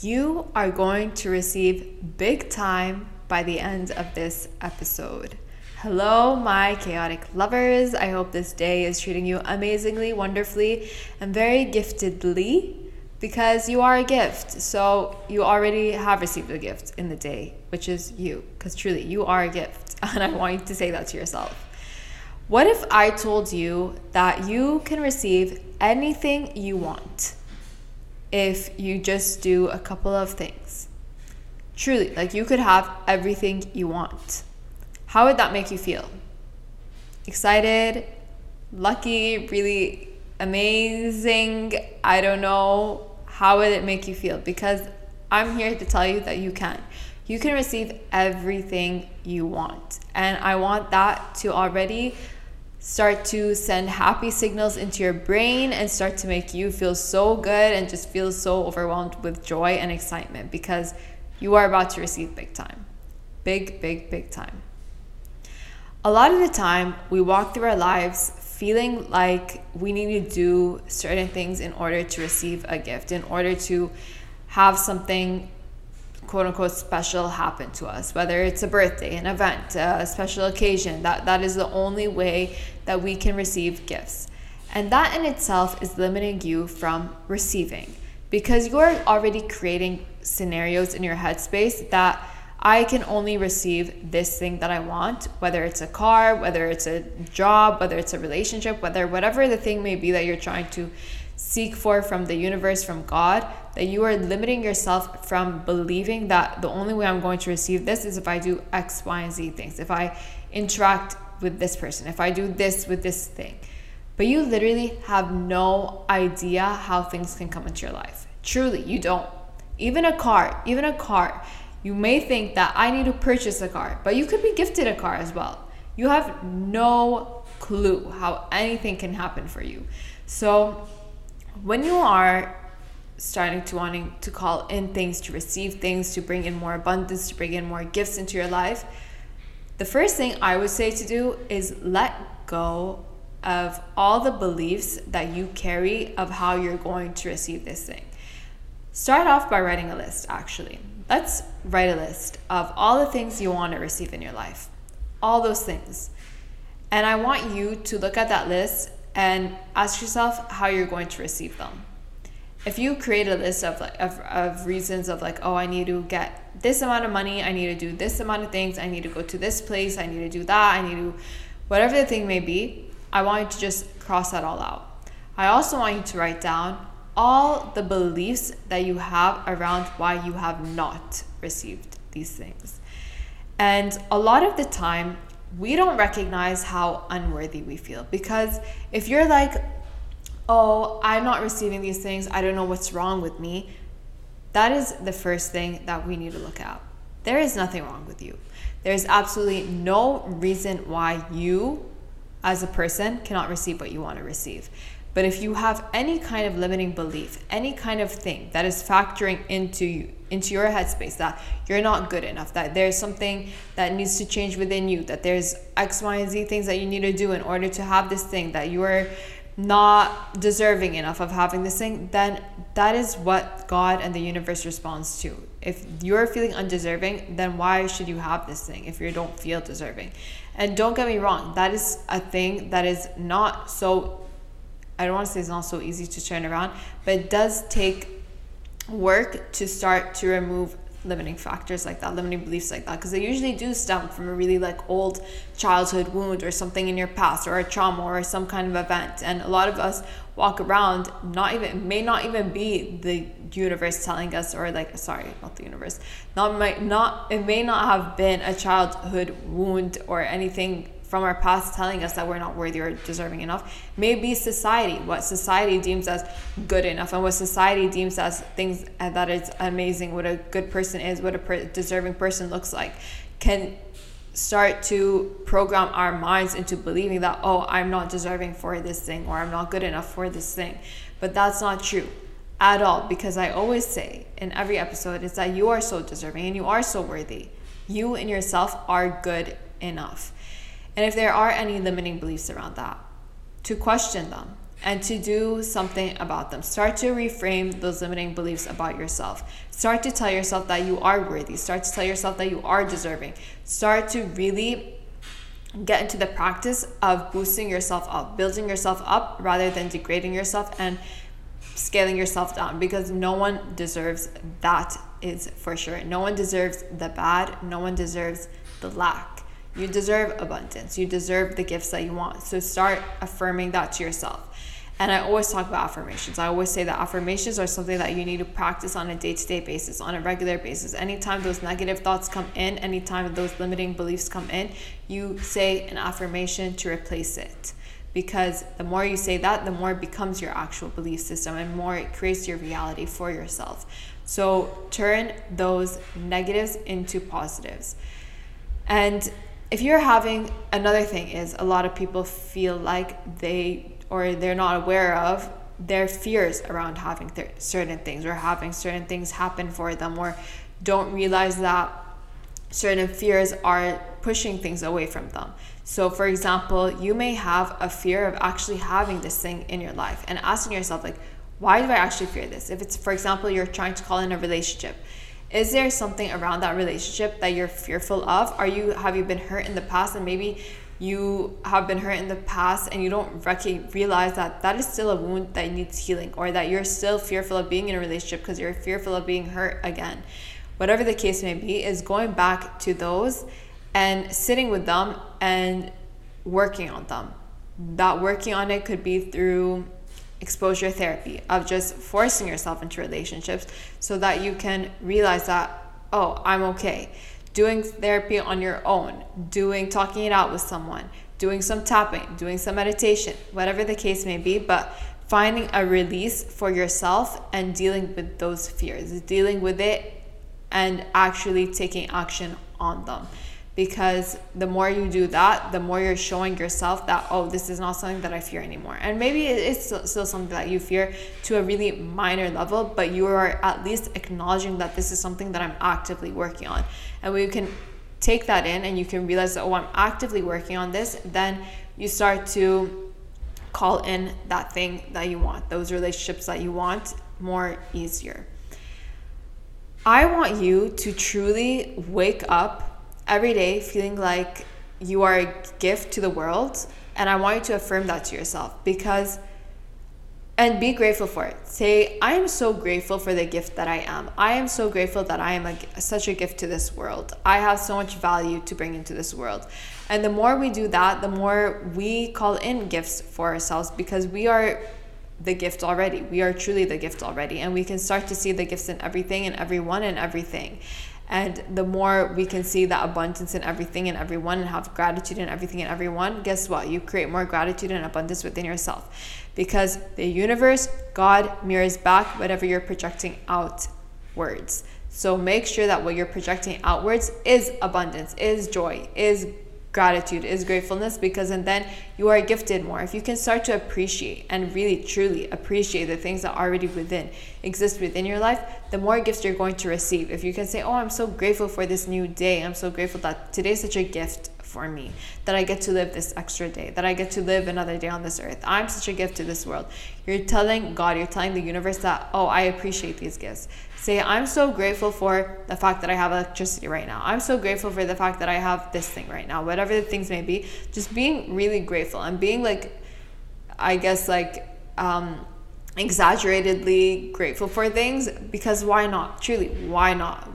You are going to receive big time by the end of this episode. Hello, my chaotic lovers. I hope this day is treating you amazingly, wonderfully, and very giftedly because you are a gift. So you already have received a gift in the day, which is you, because truly, you are a gift. And I want you to say that to yourself. What if I told you that you can receive anything you want? If you just do a couple of things. Truly, like you could have everything you want. How would that make you feel? Excited, lucky, really amazing? I don't know. How would it make you feel? Because I'm here to tell you that you can. You can receive everything you want. And I want that to already start to send happy signals into your brain and start to make you feel so good and just feel so overwhelmed with joy and excitement because you are about to receive big time. Big, big, big time. A lot of the time, we walk through our lives feeling like we need to do certain things in order to receive a gift, in order to have something quote unquote special happen to us, whether it's a birthday, an event, a special occasion. That, that is the only way that we can receive gifts. And that in itself is limiting you from receiving because you're already creating scenarios in your headspace that I can only receive this thing that I want, whether it's a car, whether it's a job, whether it's a relationship, whether whatever the thing may be that you're trying to seek for from the universe, from God, that you are limiting yourself from believing that the only way I'm going to receive this is if I do X, Y, and Z things, if I interact with this person, if I do this with this thing. But you literally have no idea how things can come into your life. Truly, you don't. Even a car, even a car, you may think that I need to purchase a car, but you could be gifted a car as well. You have no clue how anything can happen for you. So, when you are starting to wanting to call in things, to receive things, to bring in more abundance, to bring in more gifts into your life, the first thing I would say to do is let go of all the beliefs that you carry of how you're going to receive this thing. Start off by writing a list, actually. Let's write a list of all the things you want to receive in your life, all those things. And I want you to look at that list and ask yourself how you're going to receive them if you create a list of like of, of reasons of like oh i need to get this amount of money i need to do this amount of things i need to go to this place i need to do that i need to whatever the thing may be i want you to just cross that all out. I also want you to write down all the beliefs that you have around why you have not received these things. And a lot of the time we don't recognize how unworthy we feel because if you're like oh, I'm not receiving these things. I don't know what's wrong with me. That is the first thing that we need to look at. There is nothing wrong with you. There is absolutely no reason why you, as a person, cannot receive what you want to receive. But if you have any kind of limiting belief, any kind of thing that is factoring into you, into your headspace that you're not good enough, that there's something that needs to change within you, that there's X, Y, and Z things that you need to do in order to have this thing, that you are not deserving enough of having this thing, then that is what God and the universe responds to. If you're feeling undeserving, then why should you have this thing if you don't feel deserving? And don't get me wrong, that is a thing that is not so, I don't want to say it's not so easy to turn around, but it does take work to start to remove limiting factors like that, limiting beliefs like that, because they usually do stem from a really like old childhood wound or something in your past or a trauma or some kind of event. And a lot of us walk around not even may not even be the universe telling us or like sorry not the universe not might not it may not have been a childhood wound or anything from our past telling us that we're not worthy or deserving enough. Maybe society, what society deems as good enough, and what society deems as things that is amazing, what a good person is, what a per- deserving person looks like, can start to program our minds into believing that, oh, I'm not deserving for this thing, or I'm not good enough for this thing. But that's not true at all, because I always say in every episode is that you are so deserving and you are so worthy. You and yourself are good enough. And if there are any limiting beliefs around that, to question them. and to do something about them. Start to reframe those limiting beliefs about yourself. Start to tell yourself that you are worthy. Start to tell yourself that you are deserving. Start to really get into the practice of boosting yourself up, building yourself up rather than degrading yourself and scaling yourself down because no one deserves that is for sure. No one deserves the bad, no one deserves the lack. You deserve abundance. You deserve the gifts that you want. So start affirming that to yourself. And I always talk about affirmations. I always say that affirmations are something that you need to practice on a day to day basis, on a regular basis. Anytime those negative thoughts come in, anytime those limiting beliefs come in, you say an affirmation to replace it. Because the more you say that, the more it becomes your actual belief system and more it creates your reality for yourself. So turn those negatives into positives. And if you're having another thing is a lot of people feel like they or they're not aware of their fears around having th- certain things or having certain things happen for them or don't realize that certain fears are pushing things away from them. So, for example, you may have a fear of actually having this thing in your life and asking yourself, like, why do I actually fear this? If it's, for example, you're trying to call in a relationship, is there something around that relationship that you're fearful of? Are you have you been hurt in the past and maybe you have been hurt in the past and you don't rec- realize that that is still a wound that needs healing or that you're still fearful of being in a relationship because you're fearful of being hurt again. Whatever the case may be, is going back to those and sitting with them and working on them. That working on it could be through exposure therapy of just forcing yourself into relationships so that you can realize that, oh, I'm okay. Doing therapy on your own, doing talking it out with someone, doing some tapping, doing some meditation, whatever the case may be, but finding a release for yourself and dealing with those fears, dealing with it and actually taking action on them because the more you do that, the more you're showing yourself that, oh, this is not something that I fear anymore. And maybe it's still something that you fear to a really minor level, but you are at least acknowledging that this is something that I'm actively working on. And when you can take that in and you can realize that, oh, I'm actively working on this, then you start to call in that thing that you want, those relationships that you want more easier. I want you to truly wake up every day feeling like you are a gift to the world. And I want you to affirm that to yourself because, and be grateful for it. Say, I am so grateful for the gift that I am. I am so grateful that I am a, such a gift to this world. I have so much value to bring into this world. And the more we do that, the more we call in gifts for ourselves because we are the gift already. We are truly the gift already. And we can start to see the gifts in everything and everyone and everything. And the more we can see that abundance in everything and everyone and have gratitude in everything and everyone, guess what? You create more gratitude and abundance within yourself. Because the universe, God mirrors back whatever you're projecting outwards. So make sure that what you're projecting outwards is abundance, is joy, is gratitude is gratefulness because and then you are gifted more. If you can start to appreciate and really truly appreciate the things that already within exist within your life the more gifts you're going to receive. If you can say oh i'm so grateful for this new day. I'm so grateful that today is such a gift for me that i get to live this extra day that i get to live another day on this earth. I'm such a gift to this world. You're telling god you're telling the universe that oh i appreciate these gifts Say, I'm so grateful for the fact that I have electricity right now. I'm so grateful for the fact that I have this thing right now, whatever the things may be. Just being really grateful and being like, I guess, like, um, exaggeratedly grateful for things because why not? Truly, why not?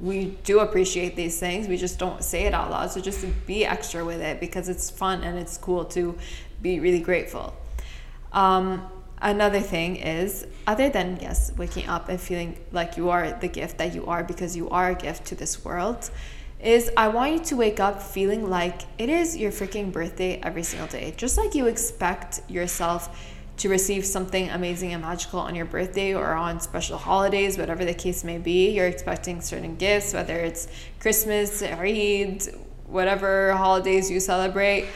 We do appreciate these things, we just don't say it out loud. So just be extra with it because it's fun and it's cool to be really grateful. Um, another thing is other than yes waking up and feeling like you are the gift that you are because you are a gift to this world is I want you to wake up feeling like it is your freaking birthday every single day. Just like you expect yourself to receive something amazing and magical on your birthday or on special holidays, whatever the case may be. You're expecting certain gifts, whether it's Christmas, Eid, whatever holidays you celebrate.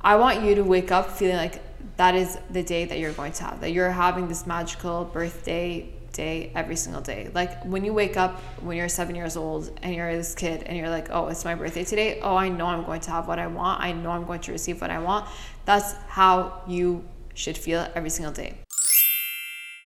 I want you to wake up feeling like that is the day that you're going to have, that you're having this magical birthday day every single day. Like when you wake up when you're seven years old and you're this kid and you're like, oh, it's my birthday today. Oh, I know I'm going to have what I want. I know I'm going to receive what I want. That's how you should feel every single day.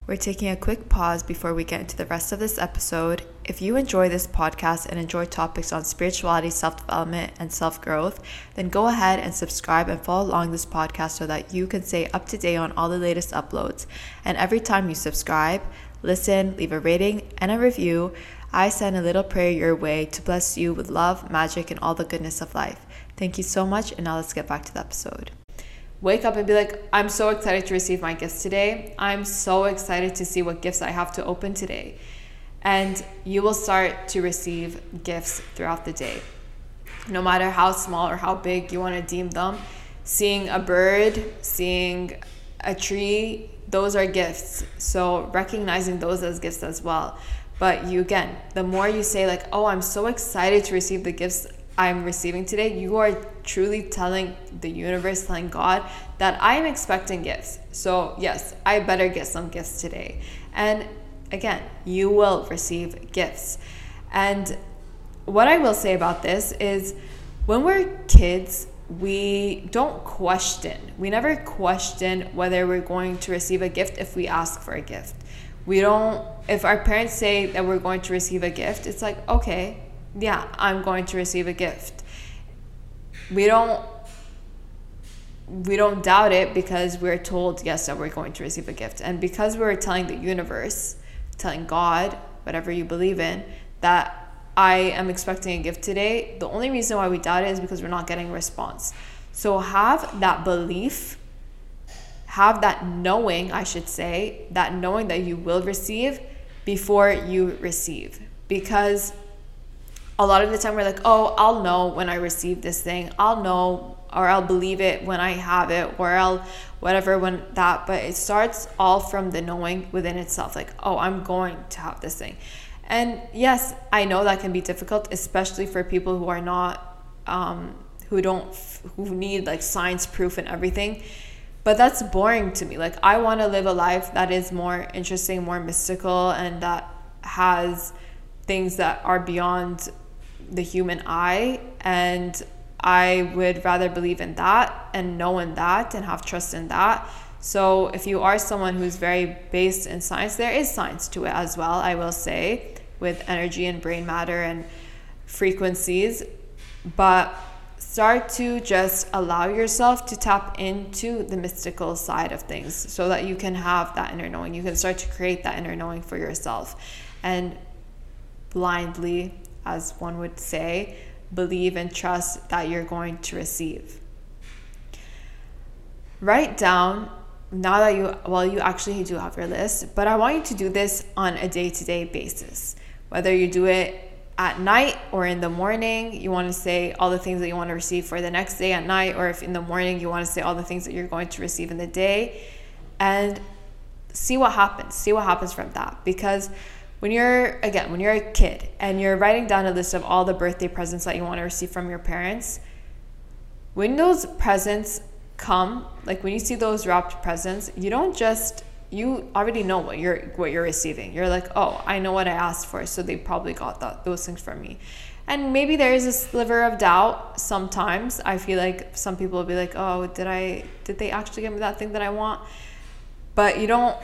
We're taking a quick pause before we get into the rest of this episode. If you enjoy this podcast and enjoy topics on spirituality, self development, and self growth, then go ahead and subscribe and follow along this podcast so that you can stay up to date on all the latest uploads. And every time you subscribe, listen, leave a rating, and a review, I send a little prayer your way to bless you with love, magic, and all the goodness of life. Thank you so much, and now let's get back to the episode wake up and be like, I'm so excited to receive my gifts today. I'm so excited to see what gifts I have to open today. And you will start to receive gifts throughout the day. No matter how small or how big you want to deem them, seeing a bird, seeing a tree, those are gifts. So recognizing those as gifts as well. But you again, the more you say, like, oh, I'm so excited to receive the gifts I'm receiving today, you are truly telling the universe, telling God that I'm expecting gifts. So, yes, I better get some gifts today. And again, you will receive gifts. And what I will say about this is when we're kids, we don't question. We never question whether we're going to receive a gift if we ask for a gift. We don't, if our parents say that we're going to receive a gift, it's like, okay, yeah, I'm going to receive a gift. We don't we don't doubt it because we're told yes that we're going to receive a gift. And because we're telling the universe, telling God, whatever you believe in, that I am expecting a gift today, the only reason why we doubt it is because we're not getting a response. So have that belief, have that knowing, I should say, that knowing that you will receive before you receive. Because a lot of the time we're like, oh, I'll know when I receive this thing. I'll know or I'll believe it when I have it or I'll whatever when that. But it starts all from the knowing within itself like, oh, I'm going to have this thing. And yes, I know that can be difficult, especially for people who are not, um, who don't, who need like science proof and everything. But that's boring to me. Like, I want to live a life that is more interesting, more mystical, and that has things that are beyond the human eye and I would rather believe in that and know in that and have trust in that. So if you are someone who's very based in science, there is science to it as well, I will say, with energy and brain matter and frequencies. But start to just allow yourself to tap into the mystical side of things so that you can have that inner knowing. You can start to create that inner knowing for yourself. And blindly as one would say, believe and trust that you're going to receive. Write down now that you well you actually do have your list, but I want you to do this on a day-to-day basis. Whether you do it at night or in the morning, you want to say all the things that you want to receive for the next day at night, or if in the morning you want to say all the things that you're going to receive in the day, and see what happens. See what happens from that because when you're again when you're a kid and you're writing down a list of all the birthday presents that you want to receive from your parents when those presents come like when you see those wrapped presents you don't just you already know what you're what you're receiving. You're like oh i know what i asked for so they probably got that those things from me. And maybe there is a sliver of doubt sometimes. I feel like some people will be like oh did i did they actually give me that thing that i want? But you don't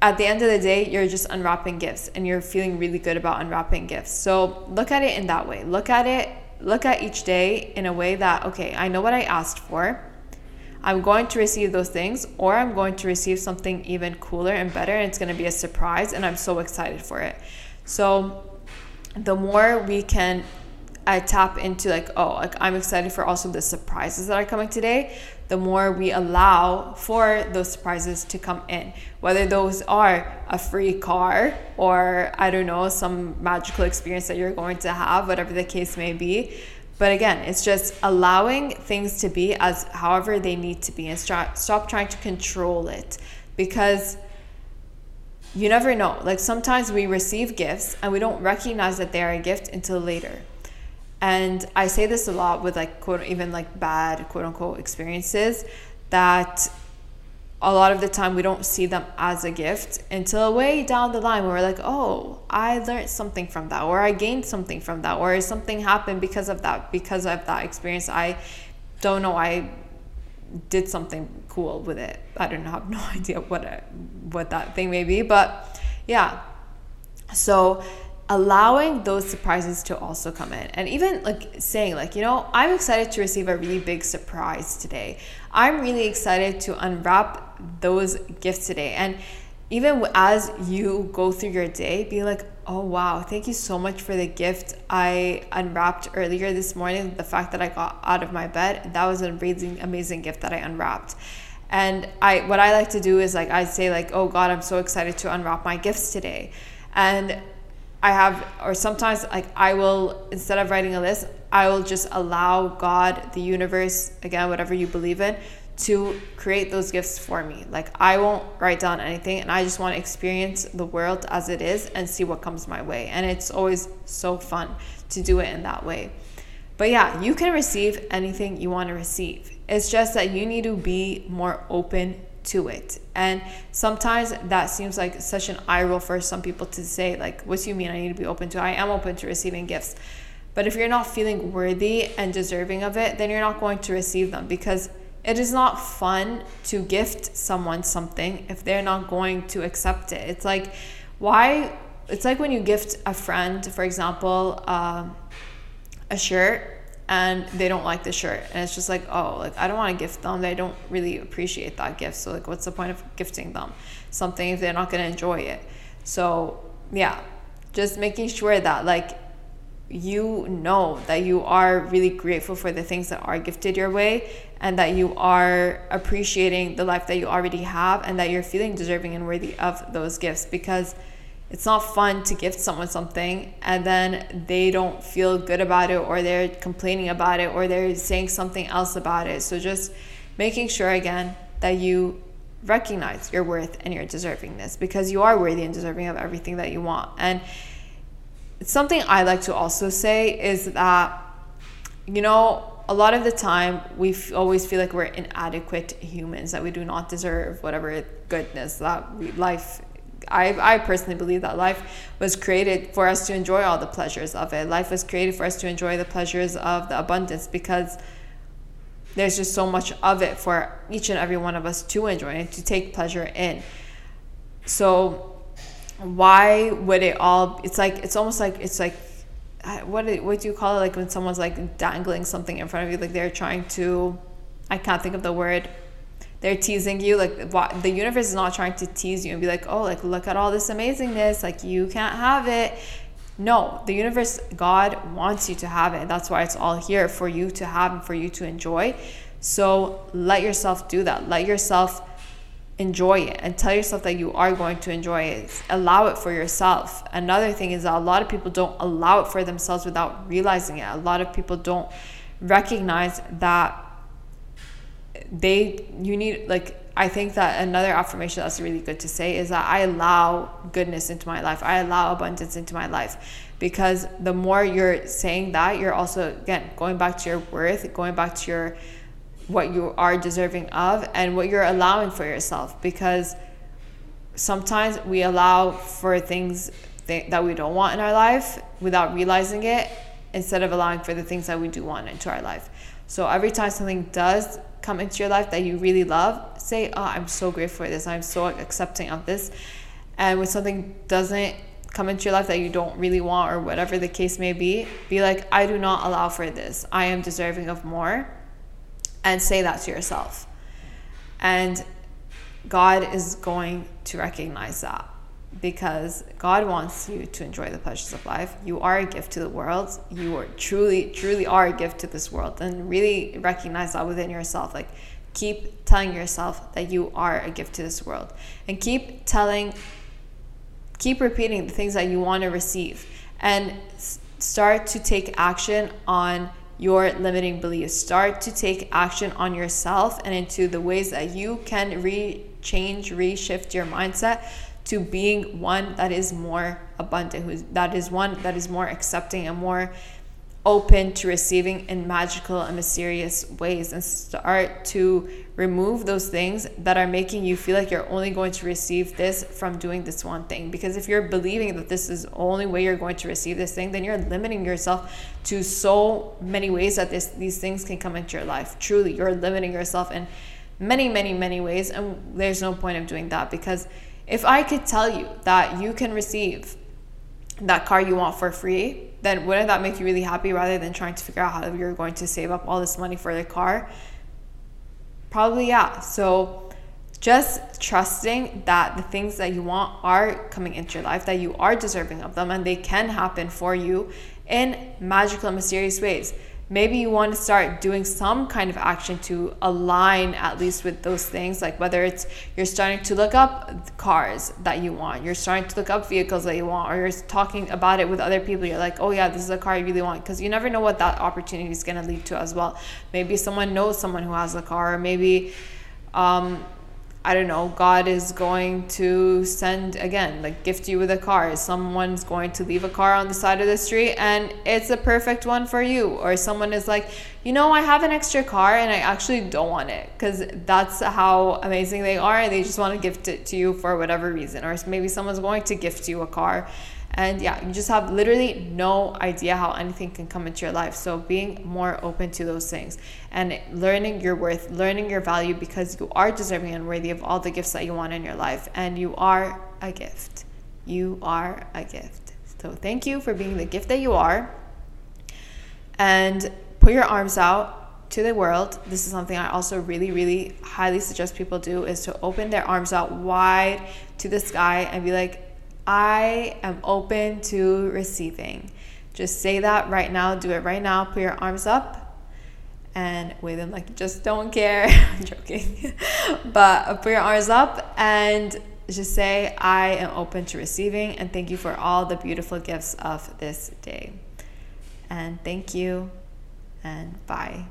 at the end of the day, you're just unwrapping gifts and you're feeling really good about unwrapping gifts. So look at it in that way. Look at it, look at each day in a way that, okay, I know what I asked for. I'm going to receive those things, or I'm going to receive something even cooler and better, and it's going to be a surprise, and I'm so excited for it. So, the more we can I tap into like, oh, like I'm excited for also the surprises that are coming today, the more we allow for those surprises to come in. Whether those are a free car or I don't know, some magical experience that you're going to have, whatever the case may be. But again, it's just allowing things to be as however they need to be and stop, stop trying to control it because you never know. Like sometimes we receive gifts and we don't recognize that they are a gift until later. And I say this a lot with like quote even like bad quote unquote experiences that a lot of the time we don't see them as a gift until way down the line we're like, oh, I learned something from that, or I gained something from that, or something happened because of that, because of that experience. I don't know, I did something cool with it. I don't have no idea what what that thing may be, but yeah. So allowing those surprises to also come in. And even like saying like you know i'm excited to receive a really big surprise today. I'm really excited to unwrap those gifts today. And even as you go through your day be like oh wow thank you so much for the gift i unwrapped earlier this morning. The fact that i got out of my bed that was an amazing amazing gift that i unwrapped. And i what i like to do is like i say like oh god i'm so excited to unwrap my gifts today. And I have, or sometimes like I will, instead of writing a list, I will just allow God, the universe, again, whatever you believe in, to create those gifts for me. Like I won't write down anything and I just want to experience the world as it is and see what comes my way. And it's always so fun to do it in that way. But yeah, you can receive anything you want to receive. It's just that you need to be more open to it. And sometimes that seems like such an eye roll for some people to say, like, what do you mean I need to be open to? I am open to receiving gifts. But if you're not feeling worthy and deserving of it, then you're not going to receive them because it is not fun to gift someone something if they're not going to accept it. It's like, why? It's like when you gift a friend, for example, um, a shirt and they don't like the shirt. And it's just like oh like i don't want to gift them. They don't really appreciate that gift. So like what's the point of gifting them something if they're not going to enjoy it? So yeah just making sure that like you know that you are really grateful for the things that are gifted your way and that you are appreciating the life that you already have and that you're feeling deserving and worthy of those gifts because it's not fun to gift someone something and then they don't feel good about it or they're complaining about it or they're saying something else about it. So just making sure again that you recognize your worth and your deservingness because you are worthy and deserving of everything that you want. And something I like to also say is that, you know, a lot of the time we always feel like we're inadequate humans, that we do not deserve whatever goodness that we, life I, I personally believe that life was created for us to enjoy all the pleasures of it. Life was created for us to enjoy the pleasures of the abundance because there's just so much of it for each and every one of us to enjoy and to take pleasure in. So why would it all it's like it's almost like it's like what what do you call it like when someone's like dangling something in front of you like they're trying to I can't think of the word they're teasing you like the universe is not trying to tease you and be like oh like look at all this amazingness like you can't have it. No the universe god wants you to have it. That's why it's all here for you to have and for you to enjoy. So let yourself do that. Let yourself enjoy it and tell yourself that you are going to enjoy it. Allow it for yourself. Another thing is that a lot of people don't allow it for themselves without realizing it. A lot of people don't recognize that they you need like I think that another affirmation that's really good to say is that I allow goodness into my life. I allow abundance into my life. Because the more you're saying that, you're also again going back to your worth, going back to your what you are deserving of and what you're allowing for yourself because sometimes we allow for things that we don't want in our life without realizing it instead of allowing for the things that we do want into our life. So every time something does come into your life that you really love, say, Oh, I'm so grateful for this. I'm so accepting of this. And when something doesn't come into your life that you don't really want, or whatever the case may be, be like, I do not allow for this. I am deserving of more. And say that to yourself. And God is going to recognize that because God wants you to enjoy the pleasures of life. You are a gift to the world. You are truly, truly are a gift to this world. And really recognize that within yourself. Like, keep telling yourself that you are a gift to this world. And keep telling, keep repeating the things that you want to receive. And start to take action on your limiting beliefs. Start to take action on yourself and into the ways that you can re change, reshift your mindset to being one that is more abundant, who's that is one that is more accepting and more open to receiving in magical and mysterious ways and start to remove those things that are making you feel like you're only going to receive this from doing this one thing. Because if you're believing that this is the only way you're going to receive this thing, then you're limiting yourself to so many ways that this these things can come into your life. Truly, you're limiting yourself in many, many, many ways. And there's no point of doing that because if I could tell you that you can receive that car you want for free, then wouldn't that make you really happy rather than trying to figure out how you're going to save up all this money for the car? Probably, yeah. So just trusting that the things that you want are coming into your life, that you are deserving of them, and they can happen for you in magical mysterious ways maybe you want to start doing some kind of action to align at least with those things like whether it's you're starting to look up cars that you want you're starting to look up vehicles that you want or you're talking about it with other people you're like oh yeah this is a car you really want because you never know what that opportunity is going to lead to as well. Maybe someone knows someone who has a car or maybe um, I don't know, God is going to send again, like gift you with a car. Someone's going to leave a car on the side of the street and it's a perfect one for you. Or someone is like, you know, I have an extra car and I actually don't want it because that's how amazing they are and they just want to gift it to you for whatever reason. Or maybe someone's going to gift you a car and yeah, you just have literally no idea how anything can come into your life. So being more open to those things and learning your worth, learning your value because you are deserving and worthy of all the gifts that you want in your life. And you are a gift. You are a gift. So thank you for being the gift that you are. And put your arms out to the world. This is something I also really, really highly suggest people do is to open their arms out wide to the sky and be like, I am open to receiving. Just say that right now. Do it right now. Put your arms up and wave them like you just don't care. I'm joking. but uh, put your arms up and just say, I am open to receiving. And thank you for all the beautiful gifts of this day. And thank you and bye.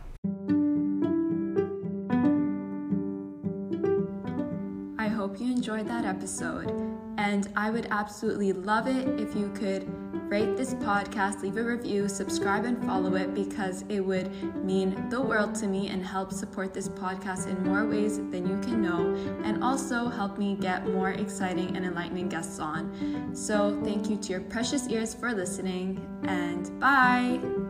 Enjoyed that episode. And I would absolutely love it if you could rate this podcast, leave a review, subscribe, and follow it because it would mean the world to me and help support this podcast in more ways than you can know, and also help me get more exciting and enlightening guests on. So, thank you to your precious ears for listening, and bye.